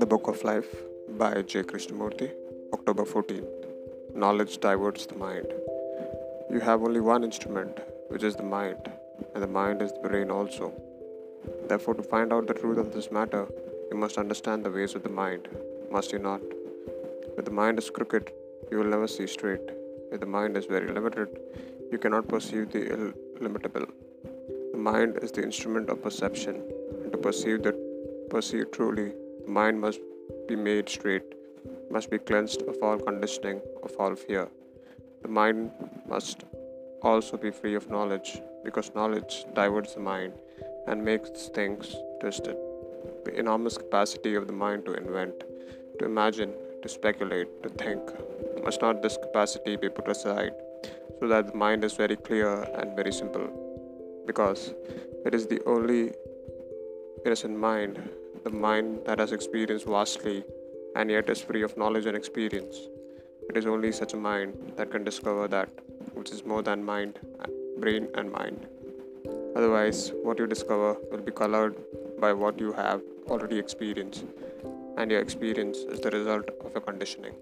The Book of Life by J. Krishnamurti, October 14. Knowledge diverts the mind. You have only one instrument, which is the mind, and the mind is the brain also. Therefore, to find out the truth of this matter, you must understand the ways of the mind, must you not? If the mind is crooked, you will never see straight. If the mind is very limited, you cannot perceive the illimitable. The mind is the instrument of perception, and to perceive the perceive truly mind must be made straight, must be cleansed of all conditioning, of all fear. The mind must also be free of knowledge, because knowledge diverts the mind and makes things twisted. The enormous capacity of the mind to invent, to imagine, to speculate, to think, must not this capacity be put aside, so that the mind is very clear and very simple? Because it is the only innocent mind the mind that has experienced vastly and yet is free of knowledge and experience. It is only such a mind that can discover that which is more than mind, brain, and mind. Otherwise, what you discover will be colored by what you have already experienced, and your experience is the result of your conditioning.